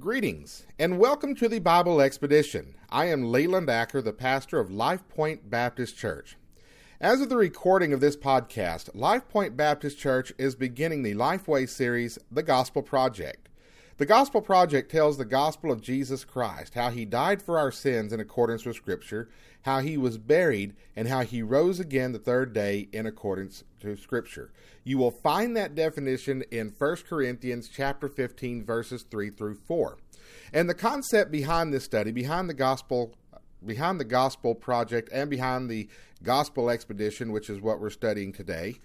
Greetings and welcome to the Bible Expedition. I am Leland Acker, the pastor of Life Point Baptist Church. As of the recording of this podcast, Life Point Baptist Church is beginning the Lifeway series, The Gospel Project. The Gospel Project tells the gospel of Jesus Christ, how he died for our sins in accordance with Scripture, how he was buried, and how he rose again the third day in accordance to Scripture. You will find that definition in 1 Corinthians chapter 15 verses 3 through 4. And the concept behind this study, behind the gospel behind the gospel project and behind the gospel expedition, which is what we're studying today,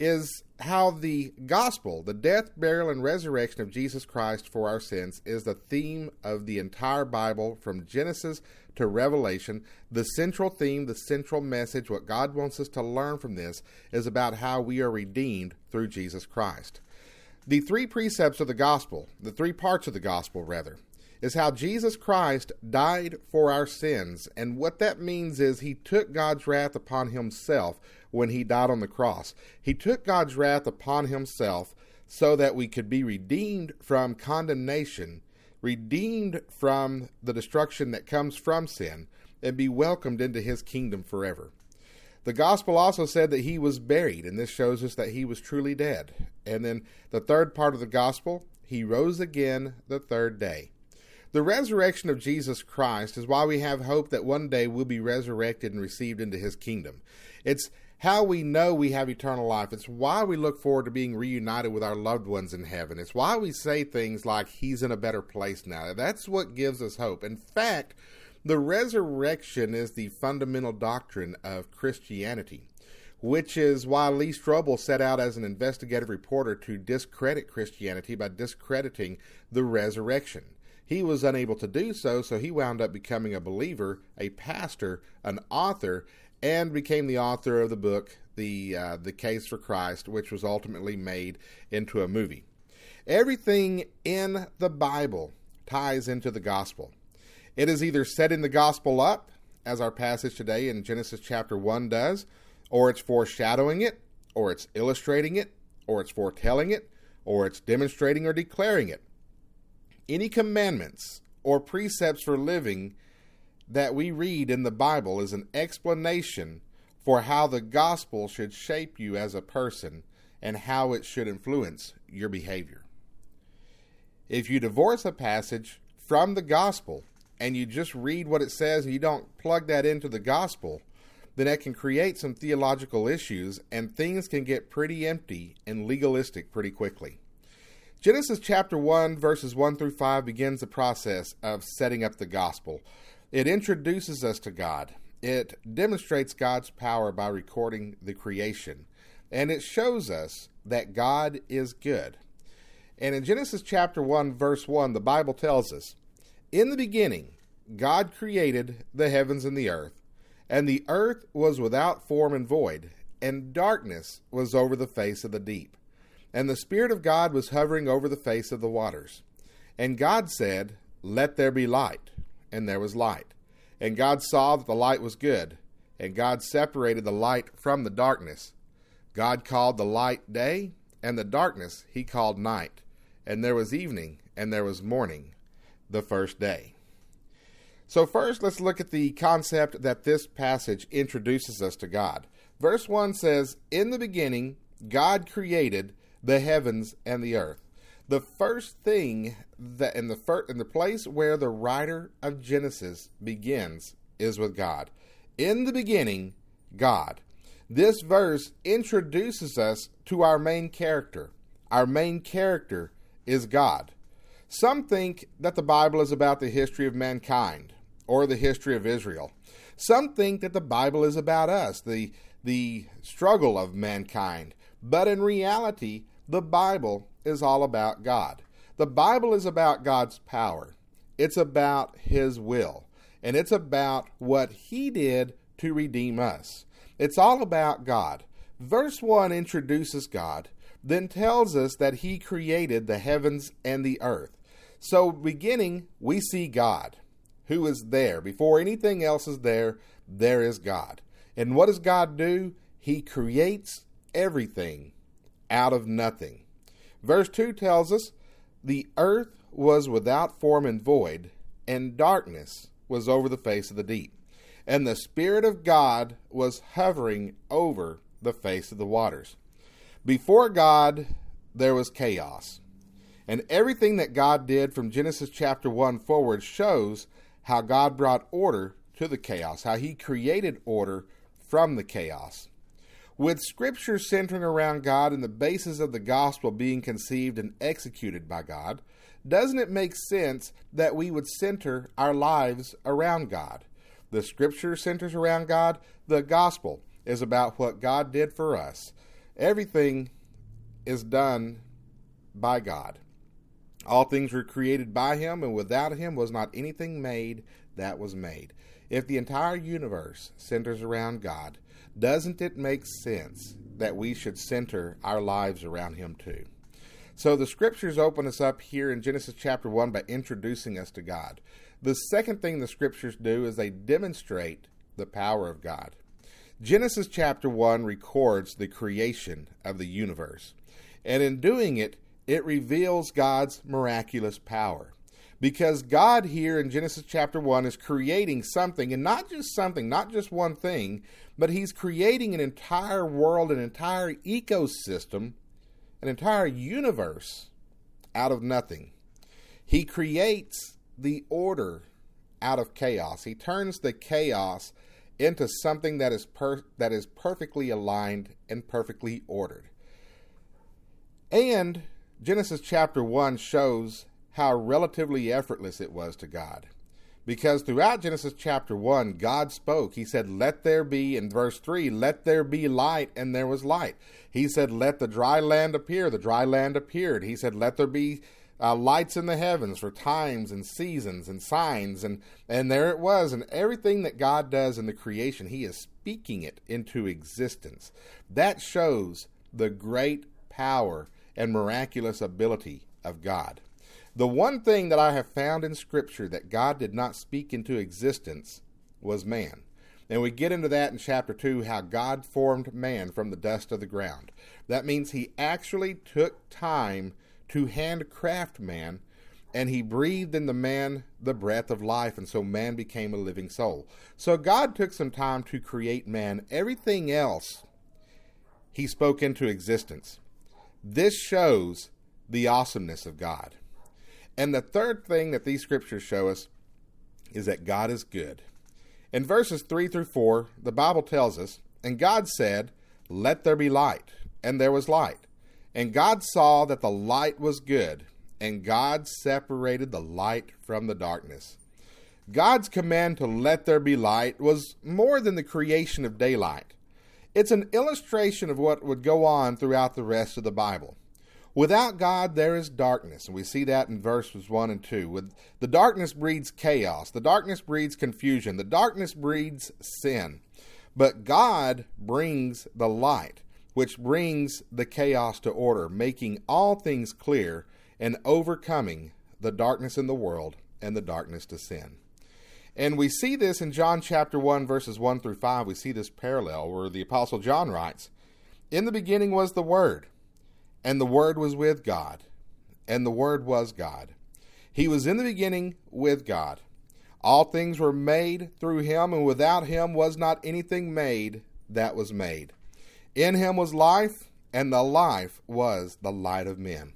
is how the gospel, the death, burial, and resurrection of Jesus Christ for our sins, is the theme of the entire Bible from Genesis to Revelation. The central theme, the central message, what God wants us to learn from this is about how we are redeemed through Jesus Christ. The three precepts of the gospel, the three parts of the gospel, rather, is how Jesus Christ died for our sins. And what that means is he took God's wrath upon himself when he died on the cross. He took God's wrath upon himself so that we could be redeemed from condemnation, redeemed from the destruction that comes from sin, and be welcomed into his kingdom forever. The gospel also said that he was buried, and this shows us that he was truly dead. And then the third part of the gospel, he rose again the third day. The resurrection of Jesus Christ is why we have hope that one day we'll be resurrected and received into his kingdom. It's how we know we have eternal life. It's why we look forward to being reunited with our loved ones in heaven. It's why we say things like, He's in a better place now. That's what gives us hope. In fact, the resurrection is the fundamental doctrine of Christianity, which is why Lee Strobel set out as an investigative reporter to discredit Christianity by discrediting the resurrection. He was unable to do so, so he wound up becoming a believer, a pastor, an author, and became the author of the book, the uh, the Case for Christ, which was ultimately made into a movie. Everything in the Bible ties into the gospel. It is either setting the gospel up, as our passage today in Genesis chapter 1 does, or it's foreshadowing it, or it's illustrating it, or it's foretelling it, or it's demonstrating or declaring it any commandments or precepts for living that we read in the Bible is an explanation for how the gospel should shape you as a person and how it should influence your behavior. If you divorce a passage from the gospel and you just read what it says and you don't plug that into the gospel, then it can create some theological issues and things can get pretty empty and legalistic pretty quickly. Genesis chapter 1, verses 1 through 5 begins the process of setting up the gospel. It introduces us to God, it demonstrates God's power by recording the creation, and it shows us that God is good. And in Genesis chapter 1, verse 1, the Bible tells us In the beginning, God created the heavens and the earth, and the earth was without form and void, and darkness was over the face of the deep and the Spirit of God was hovering over the face of the waters. And God said, Let there be light. And there was light. And God saw that the light was good. And God separated the light from the darkness. God called the light day, and the darkness he called night. And there was evening, and there was morning, the first day. So, first, let's look at the concept that this passage introduces us to God. Verse 1 says, In the beginning, God created the heavens and the earth. The first thing that in the first in the place where the writer of Genesis begins is with God. In the beginning, God. This verse introduces us to our main character. Our main character is God. Some think that the Bible is about the history of mankind or the history of Israel. Some think that the Bible is about us, the the struggle of mankind. But in reality, the Bible is all about God. The Bible is about God's power, it's about His will, and it's about what He did to redeem us. It's all about God. Verse 1 introduces God, then tells us that He created the heavens and the earth. So, beginning, we see God, who is there. Before anything else is there, there is God. And what does God do? He creates everything out of nothing. Verse 2 tells us the earth was without form and void, and darkness was over the face of the deep. And the Spirit of God was hovering over the face of the waters. Before God, there was chaos. And everything that God did from Genesis chapter 1 forward shows how God brought order to the chaos, how He created order from the chaos. With Scripture centering around God and the basis of the gospel being conceived and executed by God, doesn't it make sense that we would center our lives around God? The Scripture centers around God, the gospel is about what God did for us. Everything is done by God. All things were created by him, and without him was not anything made that was made. If the entire universe centers around God, doesn't it make sense that we should center our lives around him too? So the scriptures open us up here in Genesis chapter 1 by introducing us to God. The second thing the scriptures do is they demonstrate the power of God. Genesis chapter 1 records the creation of the universe, and in doing it, it reveals God's miraculous power. Because God here in Genesis chapter 1 is creating something, and not just something, not just one thing, but He's creating an entire world, an entire ecosystem, an entire universe out of nothing. He creates the order out of chaos. He turns the chaos into something that is per- that is perfectly aligned and perfectly ordered. And Genesis chapter 1 shows how relatively effortless it was to God. Because throughout Genesis chapter 1, God spoke. He said, Let there be, in verse 3, let there be light, and there was light. He said, Let the dry land appear. The dry land appeared. He said, Let there be uh, lights in the heavens for times and seasons and signs and and there it was and everything that God does in the creation he is speaking it into existence that shows the great power and miraculous ability of God the one thing that I have found in scripture that God did not speak into existence was man and we get into that in chapter 2 how God formed man from the dust of the ground that means he actually took time to handcraft man, and he breathed in the man the breath of life, and so man became a living soul. So God took some time to create man. Everything else he spoke into existence. This shows the awesomeness of God. And the third thing that these scriptures show us is that God is good. In verses 3 through 4, the Bible tells us, And God said, Let there be light. And there was light. And God saw that the light was good, and God separated the light from the darkness. God's command to let there be light was more than the creation of daylight. It's an illustration of what would go on throughout the rest of the Bible. Without God, there is darkness, and we see that in verses 1 and 2. With the darkness breeds chaos, the darkness breeds confusion, the darkness breeds sin. But God brings the light which brings the chaos to order, making all things clear and overcoming the darkness in the world and the darkness to sin. And we see this in John chapter 1, verses 1 through 5. We see this parallel where the Apostle John writes In the beginning was the Word, and the Word was with God, and the Word was God. He was in the beginning with God. All things were made through him, and without him was not anything made that was made. In him was life, and the life was the light of men.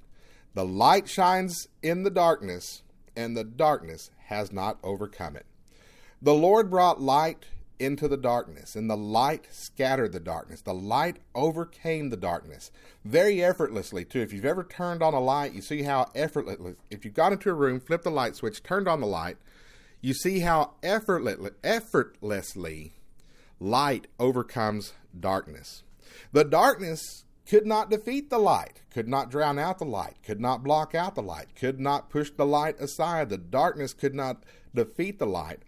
The light shines in the darkness, and the darkness has not overcome it. The Lord brought light into the darkness, and the light scattered the darkness. The light overcame the darkness very effortlessly, too. If you've ever turned on a light, you see how effortlessly, if you got into a room, flipped the light switch, turned on the light, you see how effortlessly, effortlessly light overcomes darkness. The darkness could not defeat the light, could not drown out the light, could not block out the light, could not push the light aside. The darkness could not defeat the light.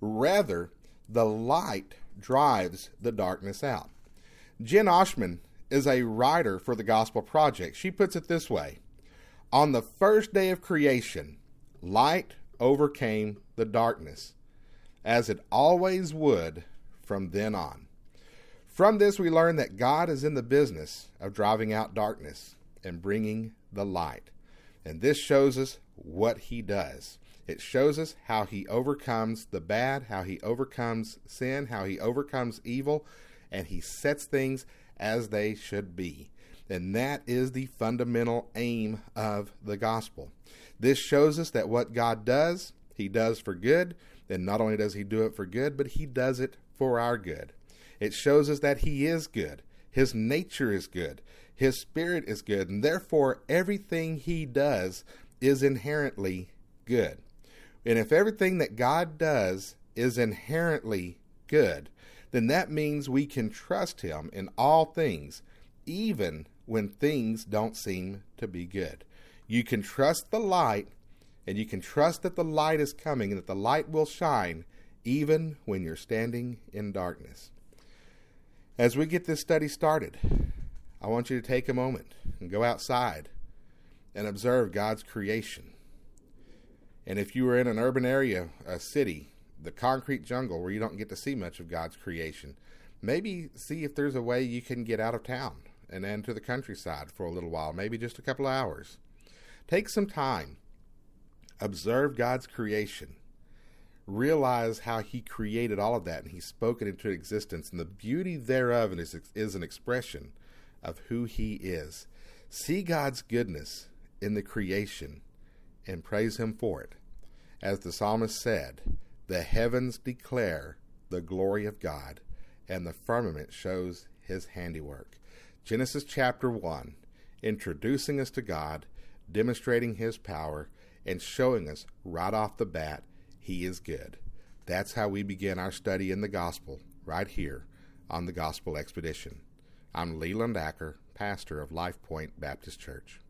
Rather, the light drives the darkness out. Jen Oshman is a writer for the Gospel Project. She puts it this way On the first day of creation, light overcame the darkness, as it always would from then on. From this, we learn that God is in the business of driving out darkness and bringing the light. And this shows us what he does. It shows us how he overcomes the bad, how he overcomes sin, how he overcomes evil, and he sets things as they should be. And that is the fundamental aim of the gospel. This shows us that what God does, he does for good. And not only does he do it for good, but he does it for our good. It shows us that he is good. His nature is good. His spirit is good. And therefore, everything he does is inherently good. And if everything that God does is inherently good, then that means we can trust him in all things, even when things don't seem to be good. You can trust the light, and you can trust that the light is coming and that the light will shine even when you're standing in darkness. As we get this study started, I want you to take a moment and go outside and observe God's creation. And if you are in an urban area, a city, the concrete jungle where you don't get to see much of God's creation, maybe see if there's a way you can get out of town and enter the countryside for a little while, maybe just a couple of hours. Take some time, observe God's creation, realize how He created all of that and He spoke it into existence, and the beauty thereof is, is an expression of who He is. See God's goodness in the creation and praise Him for it. As the psalmist said, the heavens declare the glory of God, and the firmament shows His handiwork. Genesis chapter 1, introducing us to God, demonstrating His power, and showing us right off the bat He is good. That's how we begin our study in the gospel, right here on the Gospel Expedition. I'm Leland Acker, pastor of Life Point Baptist Church.